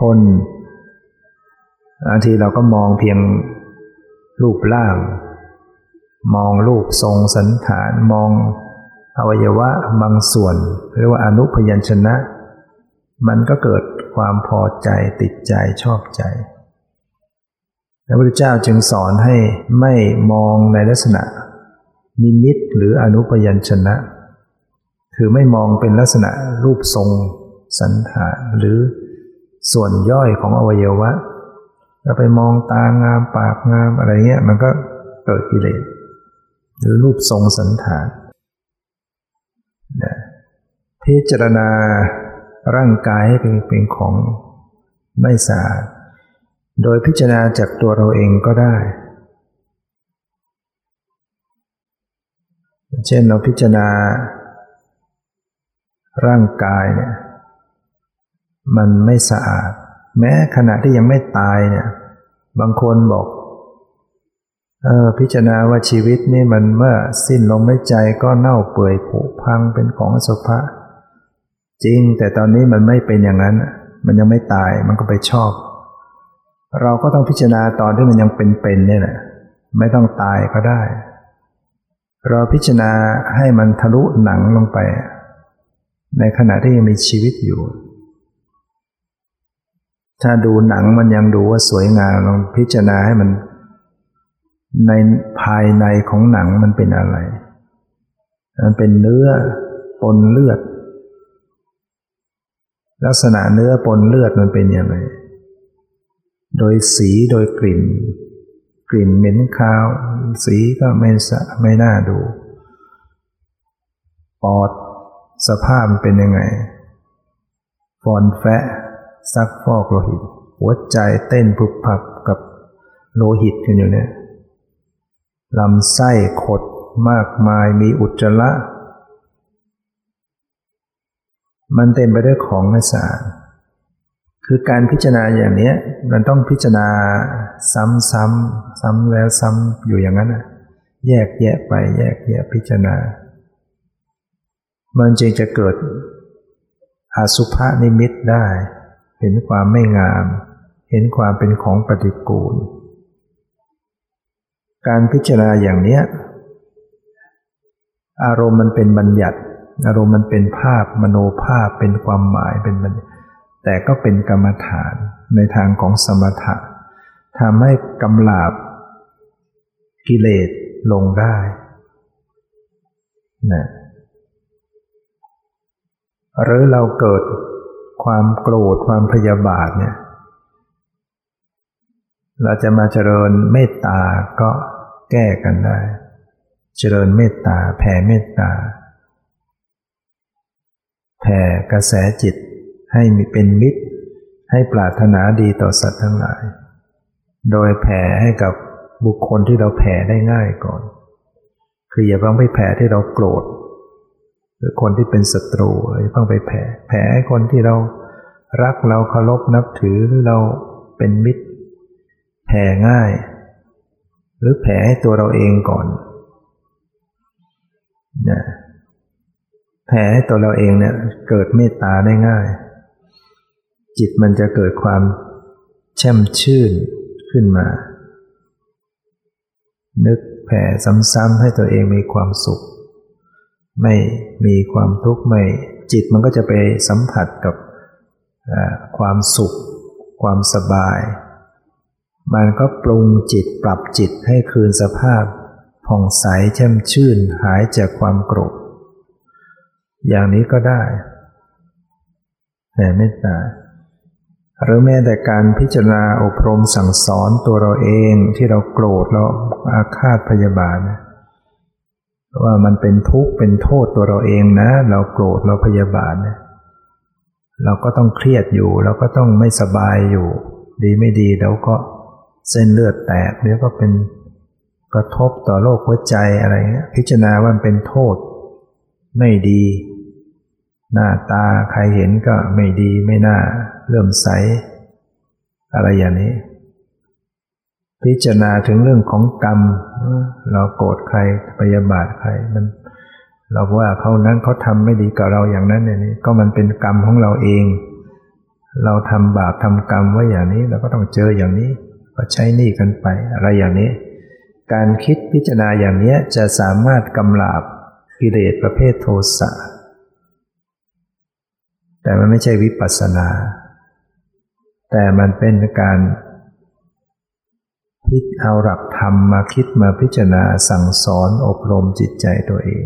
Speaker 2: คนบางทีเราก็มองเพียงรูปร่าง มองรูปทรงสันฐาน มองอวัยวะบางส่วนเรียกว่าอนุพยัญชนะ มันก็เกิดความพอใจติดใจชอบใจ พระพุทธเจ้าจึงสอนให้ไม่มองในลักษณะ นิมิตหรืออนุปยัญชนะ คือไม่มองเป็นลักษณะรูปทรง สันฐานหรือส่วนย่อยของอวัยวะเราไปมองตางามปากงามอะไรเงี้ยมันก็เกิดกิเลสหรือรูปทรงสันฐานพิจารณาร่างกายให้เป็นเป็นของไม่สะอาด โดยพิจารณาจากตัวเราเองก็ได้ เช่นเราพิจารณา ร่างกายเนี่ย มันไม่สะอาด แม้ขณะที่ยังไม่ตายเนี่ย บางคนบอกเออพิจารณาว่าชีวิตนี่มันเมื่อสิ้นลมหายใจก็เน่าเปื่อยผุพังเป็นของสุภะจริง แต่ตอนนี้มันไม่เป็นอย่างนั้น มันยังไม่ตายมันก็ไปชอบ เราก็ต้องพิจารณาตอนที่มันยังเป็นๆเนี่ยแหละไม่ต้องตายก็ได้ เราพิจารณาให้มันทะลุหนังลงไป ในขณะที่ยังมีชีวิตอยู่ ถ้าดูหนังมันยังดูว่าสวยงามลองพิจารณาให้มัน ในภายในของหนังมันเป็นอะไร มันเป็นเนื้อปนเลือด ลักษณะเนื้อปนเลือดมันเป็นยังไง โดยสีโดยกลิ่น กลิ่นเหม็นคาว สีก็ไม่สะไม่น่าดู ปอดสภาพเป็นยังไง ฟอนแฟะซักฟอกโลหิต หัวใจเต้นผุบผับกับโลหิตกันอยู่เนี่ยลำไส้ขดมากมายมีอุจจาระ มันเต็มไปด้วยของไม่สะอาด คือการพิจารณาอย่างนี้มันต้องพิจารณาซ้ำซ้ำซ้ำแล้วซ้ำอยู่อย่างนั้นนะแยกแยะไปแยกแยะพิจารณา มันจึงจะเกิดอาสุภานิมิตได้ เห็นความไม่งาม เห็นความเป็นของปฏิกูล การพิจารณาอย่างเนี้ยอารมณ์มันเป็นบัญญัติ อารมณ์มันเป็นภาพมโนภาพเป็นความหมายเป็นบัญ แต่ก็เป็นกรรมฐานในทางของสมถะทำให้กำลาบกิเลสลงได้นะหรือเราเกิดความโกรธความพยาบาทเนี่ย เราจะมาเจริญเมตตาก็แก้กันได้ เจริญเมตตาแผ่เมตตาแผ่กระแสจิต ให้มีเป็นมิตร ให้ปรารถนาดีต่อสัตว์ทั้งหลาย โดยแผ่ให้กับบุคคลที่เราแผ่ได้ง่ายก่อน คืออย่าเพิ่งไปแผ่ที่เราโกรธ หรือคนที่เป็นศัตรูอะไรเพิ่งไปแผ่ แผ่ให้คนที่เรารักเราเคารพนับถือหรือเราเป็นมิตร แผ่ง่าย หรือแผ่ให้ตัวเราเองก่อนนะแผ่ให้ตัวเราเองเนี่ยเกิดเมตตาได้ง่าย จิตมันจะเกิดความแช่มชื่นขึ้นมา นึกแผ่ซ้ำๆให้ตัวเองมีความสุข ไม่มีความทุกข์ไม่จิตมันก็จะไปสัมผัสกับความสุข ความสบาย มันก็ปรุงจิตปรับจิตให้คืนสภาพผ่องใสแช่มชื่นหายจากความโกรธอย่างนี้ก็ได้แผ่เมตตา หรือแม้แต่การพิจารณาอบรมสั่งสอนตัวเราเองที่เราโกรธเราอาฆาตพยาบาทว่ามันเป็นทุกข์เป็นโทษตัวเราเองนะ เราโกรธเราพยาบาทเนี่ยเราก็ต้องเครียดอยู่ เราก็ต้องไม่สบายอยู่ ดีไม่ดีแล้วก็เส้นเลือดแตกเดี๋ยวก็เป็นกระทบต่อโรคหัวใจอะไรเงี้ยพิจารณาว่ามันเป็นโทษ ไม่ดี หน้าตาใครเห็นก็ไม่ดีไม่น่าเลื่มใส อะไรอย่างนี้ พิจารณาถึงเรื่องของกรรม เราโกรธใครพยาบาทใครมัน เราว่าเขานั้นเขาทำไม่ดีกับเราอย่างนั้นเนี่ยก็มันเป็นกรรมของเราเอง เราทำบาปทำกรรมไว้อย่างนี้ เราก็ต้องเจออย่างนี้ ก็ใช้หนี้กันไป อะไรอย่างนี้ การคิดพิจารณาอย่างนี้จะสามารถกำลาบกิเลสประเภทโทสะ แต่มันไม่ใช่วิปัสสนา แต่มันเป็นการพิจเอาหลักธรรมมาคิดมาพิจารณาสั่งสอนอบรมจิตใจตัวเอง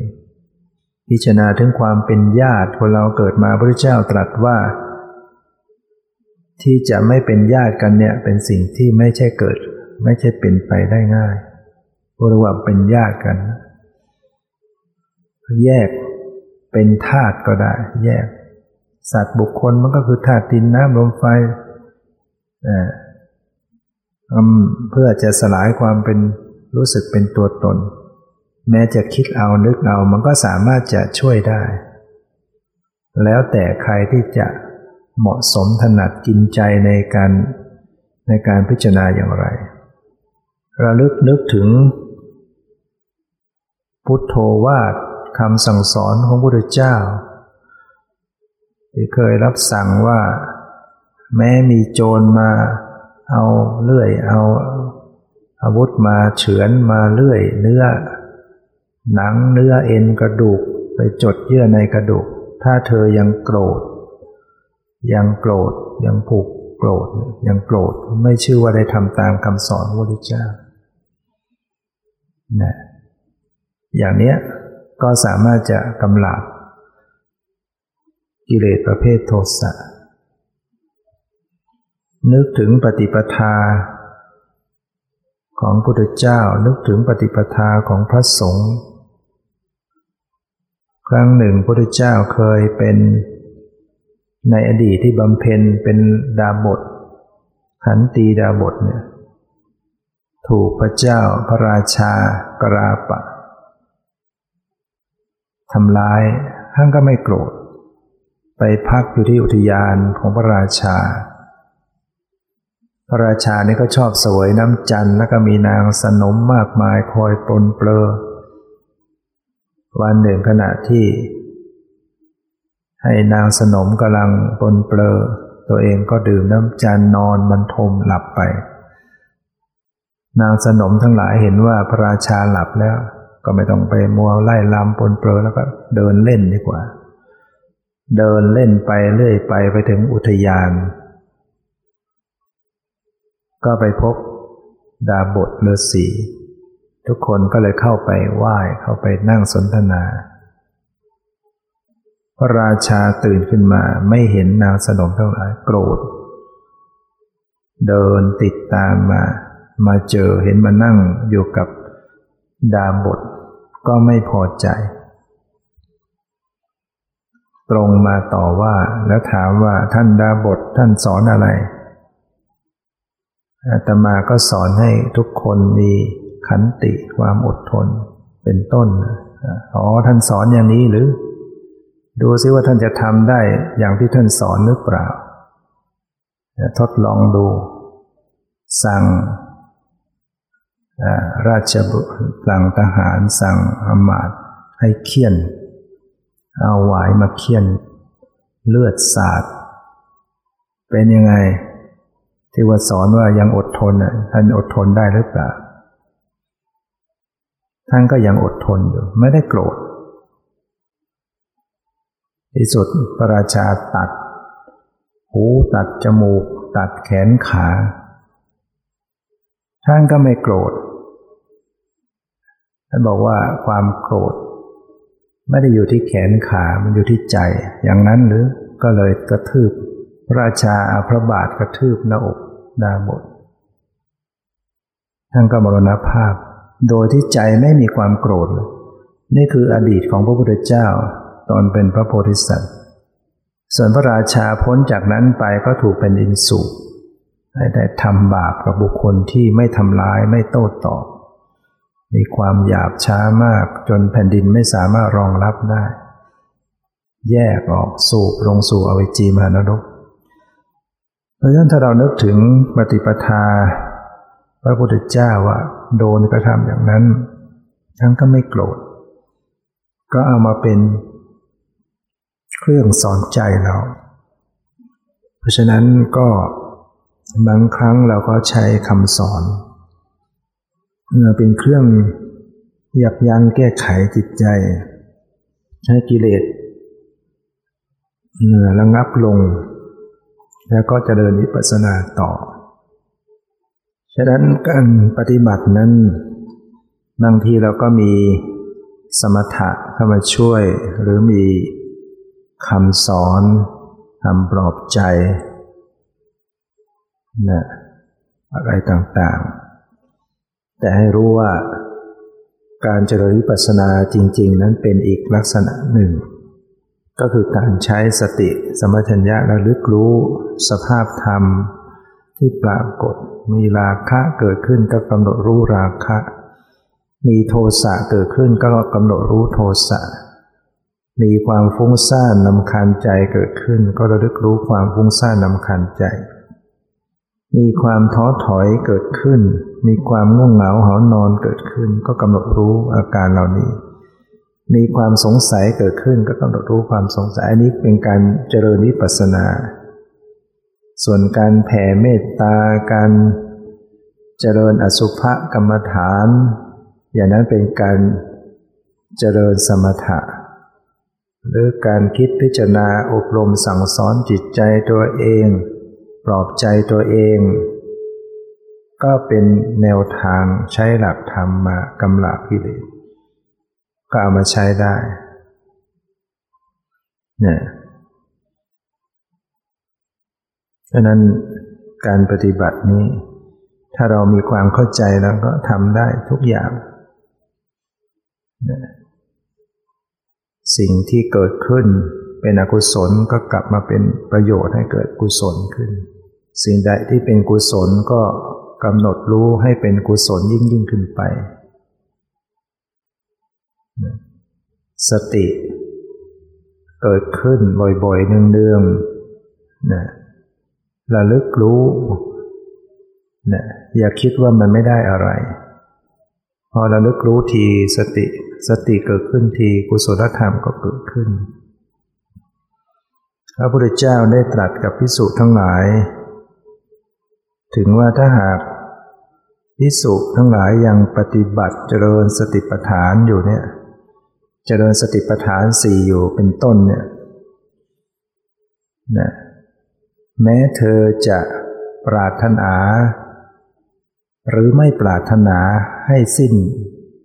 Speaker 2: พิจารณาถึงความเป็นญาติคนเราเกิดมาพระเจ้าตรัสว่า ที่จะไม่เป็นญาติกันเนี่ยเป็นสิ่งที่ไม่ใช่เกิด ไม่ใช่เป็นไปได้ง่ายเรียกว่าเป็นญาติกัน แยกเป็นธาตุก็ได้ แยก สัตว์บุคคลมันก็คือธาตุดินน้ำลมไฟเพื่อจะสลายความเป็นรู้สึกเป็นตัวตน แม้จะคิดเอานึกเอามันก็สามารถจะช่วยได้ แล้วแต่ใครที่จะเหมาะสมถนัดกินใจในการในการพิจารณาอย่างไร ระลึกนึกถึง พุทโธวาดคำสั่งสอนของพระพุทธเจ้า ที่เคยรับสั่งว่า แม้มีโจรมาเอาเลื่อยเอาอาวุธมาเฉือนมาเลื่อย เนื้อ หนังเนื้อเอ็นกระดูกไปจดเยื่อในกระดูก ถ้าเธอยังโกรธ ยังโกรธยังผูกโกรธยังโกรธไม่ชื่อว่าได้ทำตามคำสอนพระพุทธเจ้านะอย่างนี้ก็สามารถจะกำลับ กิเลสประเภทโทสะ นึกถึงปฏิปทา ของพุทธเจ้านึกถึงปฏิปทาของพระสงฆ์ครั้งหนึ่งพุทธเจ้าเคยเป็นในอดีตที่บำเพ็ญเป็นดาบทขันตีดาบทเนี่ยถูกพระเจ้าพระราชากราปะทำร้ายท่านก็ไม่โกรธ ไปพักอยู่ที่อุทยานของพระราชา พระราชานี่ก็ชอบสวยน้ำจันทร์แล้วก็มีนางสนมมากมายคอยปนเปลอวันหนึ่งขณะที่ ให้นางสนมกำลังปนเปลอตัวเองก็ดื่มน้ำจันทร์นอนมันทมหลับไป นางสนมทั้งหลายเห็นว่าพระราชาหลับแล้ว ก็ไม่ต้องไปมัวไล่ลำปนเปลือแล้วก็เดินเล่นดีกว่า เดินเล่นไปเรื่อยไปไปถึงอุทยาน ก็ไปพบดาบทฤาษีทุกคนก็เลยเข้าไปไหว้เข้าไปนั่งสนทนา พระราชาตื่นขึ้นมาไม่เห็นนางสนมเทั้งหลายโกรธ เดินติดตามมา มาเจอเห็นมานั่งอยู่กับดาบทก็ไม่พอใจ ตรงมาต่อว่าแล้วถามว่าท่านดาบทท่านสอนอะไรอาตมาก็สอนให้ทุกคนมีขันติความอดทนเป็นต้น อ๋อท่านสอนอย่างนี้หรือ ดูซิว่าท่านจะทำได้อย่างที่ท่านสอนหรือเปล่า ทดลองดู สั่งราชบุตรสั่งทหารสั่งอมาตให้เคี่ยน เอาหวายมาเคี่ยน เลือดสาด เป็นยังไง ที่ว่าสอนว่ายังอดทนอะท่านอดทนได้หรือเปล่าท่านก็ยังอดทนอยู่ ไม่ได้โกรธที่สุดพระราชาตัด หูตัดจมูก ตัดแขนขา ท่านก็ไม่โกรธท่านบอกว่าความโกรธ ไม่ได้อยู่ที่แขนขา มันอยู่ที่ใจ อย่างนั้นหรือ ก็เลยกระทืบ ราชาอาพระบาทกระทืบหน้าอกดาบทท่านก็มรณภาพ โดยที่ใจไม่มีความโกรธ นี่คืออดีตของพระพุทธเจ้า ตอนเป็นพระโพธิสัตว์ ส่วนพระราชาพ้นจากนั้นไปก็ถูกเป็นอินสูได้ทำบาปกับบุคคลที่ไม่ทำร้ายไม่โต้ตอบ มีความหยาบช้ามากจนแผ่นดินไม่สามารถรองรับได้ แยกออกสูบลงสู่อวิจีมานรก เพราะฉะนั้นถ้าเรานึกถึงปฏิปทา พระพุทธเจ้าว่าโดนกระทำอย่างนั้นท่านก็ไม่โกรธ ก็เอามาเป็นเครื่องสอนใจเรา เพราะฉะนั้นก็บางครั้งเราก็ใช้คำสอน เป็นเครื่องยับยั้งแก้ไขจิตใจ ให้กิเลสระงับลง แล้วก็จะเดินวิปัสสนาต่อ ฉะนั้นการปฏิบัตินั้นบางทีเราก็มีสมถะเข้ามาช่วย หรือมีคำสอนคำปลอบใจนะอะไรต่างๆ แต่ให้รู้ว่าการเจริญวิปัสสนาจริง ๆ นั้นเป็นอีกลักษณะหนึ่ง ก็คือการใช้สติสมัชัญญะระลึกรู้สภาพธรรมที่ปรากฏ มีราคะเกิดขึ้นก็กำหนดรู้ราคะ มีโทสะเกิดขึ้นก็กำหนดรู้โทสะ มีความฟุ้งซ่านนำคันใจเกิดขึ้น ก็ระลึกรู้ความฟุ้งซ่านนำคันใจ มีความท้อถอยเกิดขึ้น มีความง่วงเหงาหอนอนเกิดขึ้น ก็กำหนดรู้อาการเหล่านี้ มีความสงสัยเกิดขึ้นก็กำหนดรู้ความสงสัย อันนี้เป็นการเจริญวิปัสสนา ส่วนการแผ่เมตตา การเจริญอสุภกรรมฐาน อย่างนั้นเป็นการเจริญสมถะ หรือการคิดพิจารณาอบรมสั่งสอนจิตใจตัวเอง ปลอบใจตัวเอง ก็เป็นแนวทางใช้หลักธรรมมากำลับกิเลสก็เอามาใช้ได้เนี่ยฉะนั้นการปฏิบัตินี้ ถ้าเรามีความเข้าใจแล้วก็ทำได้ทุกอย่าง สิ่งที่เกิดขึ้นเป็นอกุศลก็กลับมาเป็นประโยชน์ให้เกิดกุศลขึ้น สิ่งใดที่เป็นกุศลก็ กำหนดรู้ให้เป็นกุศลยิ่งยิ่งขึ้นไป สติเกิดขึ้นบ่อยๆเนืองๆนะระลึกรู้นะอย่าคิดว่ามันไม่ได้อะไร พอระลึกรู้ทีสติสติเกิดขึ้นทีกุศลธรรมก็เกิดขึ้น พระพุทธเจ้าได้ตรัสกับพิสุทั้งหลาย ถึงว่าถ้าหากพิสุทั้งหลายยังปฏิบัติเจริญสติปัฏฐานอยู่เนี่ย เจริญสติปัฏฐานสี่อยู่เป็นต้นเนี่ยนะแม้เธอจะปรารถนา หรือไม่ปรารถนาให้สิ้น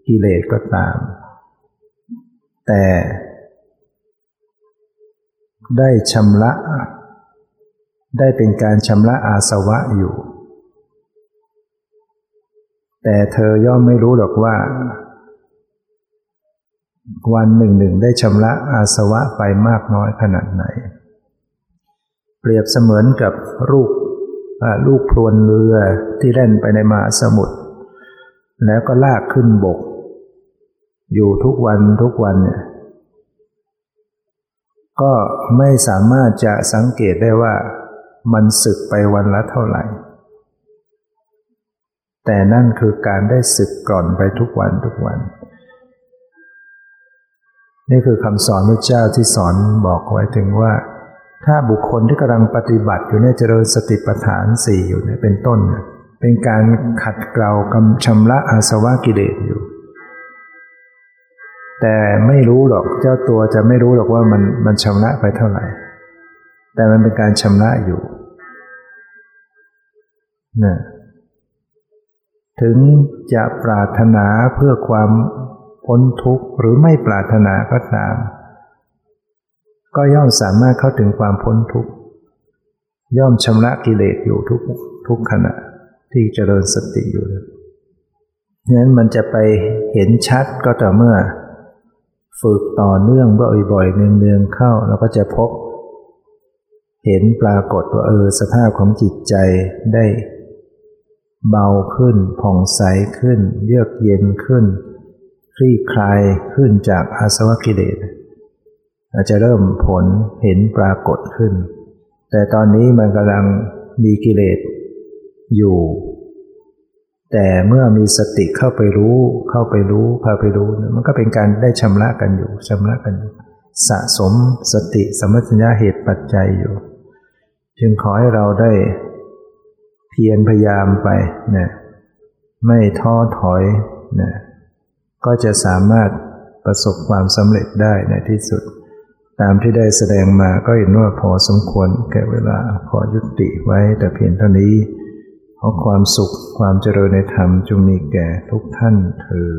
Speaker 2: กิเลสก็ตาม แต่ ได้ชำระ ได้เป็นการชำระอาสวะอยู่ แต่เธอย่อมไม่รู้หรอกว่า วันหนึ่งหนึ่งได้ชำระอาสวะไปมากน้อยขนาดไหน เปรียบเสมือนกับลูกลูกพรวนเรือที่เล่นไปในมหาสมุทรแล้วก็ลากขึ้นบก อยู่ทุกวันทุกวันเนี่ยก็ไม่สามารถจะสังเกตได้ว่ามันสึกไปวันละเท่าไหร่ แต่นั่นคือการได้สึกก่อนไปทุกวันทุกวัน นี่คือคำสอนพระเจ้าที่สอนบอกไว้ถึงว่า ถ้าบุคคลที่กำลังปฏิบัติอยู่ในเจริญสติปัฏฐานสี่อยู่เนี่ยเป็นต้นเนี่ยเป็นการขัดเกลากำชำระอาสวะกิเลสอยู่ แต่ไม่รู้หรอกเจ้าตัวจะไม่รู้หรอกว่ามันมันชำระไปเท่าไหร่ แต่มันเป็นการชำระอยู่นะ ถึงจะปรารถนาเพื่อความพ้นทุกข์หรือไม่ปรารถนาก็ตาม ก็ย่อมสามารถเข้าถึงความพ้นทุกข์ย่อมชำระกิเลสอยู่ทุกทุกขณะที่เจริญสติอยู่นั้นมันจะไปเห็นชัดก็ต่อเมื่อ ฝึกต่อเนื่องบ่อยๆเนืองๆเข้าเราก็จะพบ เห็นปรากฏว่าเออสภาพของจิตใจได้ เบาขึ้น ผ่องใสขึ้น เยือกเย็นขึ้น คลี่คลายขึ้นจากอาสวะกิเลสอาจจะเริ่มผลเห็นปรากฏขึ้น แต่ตอนนี้มันกำลังมีกิเลสอยู่ แต่เมื่อมีสติเข้าไปรู้ เข้าไปรู้เข้าไปรู้ มันก็เป็นการได้ชำระกันอยู่ชำระกันอยู่ สะสมสติสมัญญาเหตุปัจจัยอยู่ จึงขอให้เราได้ พียรพยายามไปนะไม่ท้อถอยนะก็จะสามารถประสบความสำเร็จได้ในที่สุด ตามที่ได้แสดงมาก็เห็นว่าพอสมควรแก่เวลาขอยุติไว้แต่เพียงเท่านี้ ขอความสุขความเจริญในธรรมจงมีแก่ทุกท่านเธอ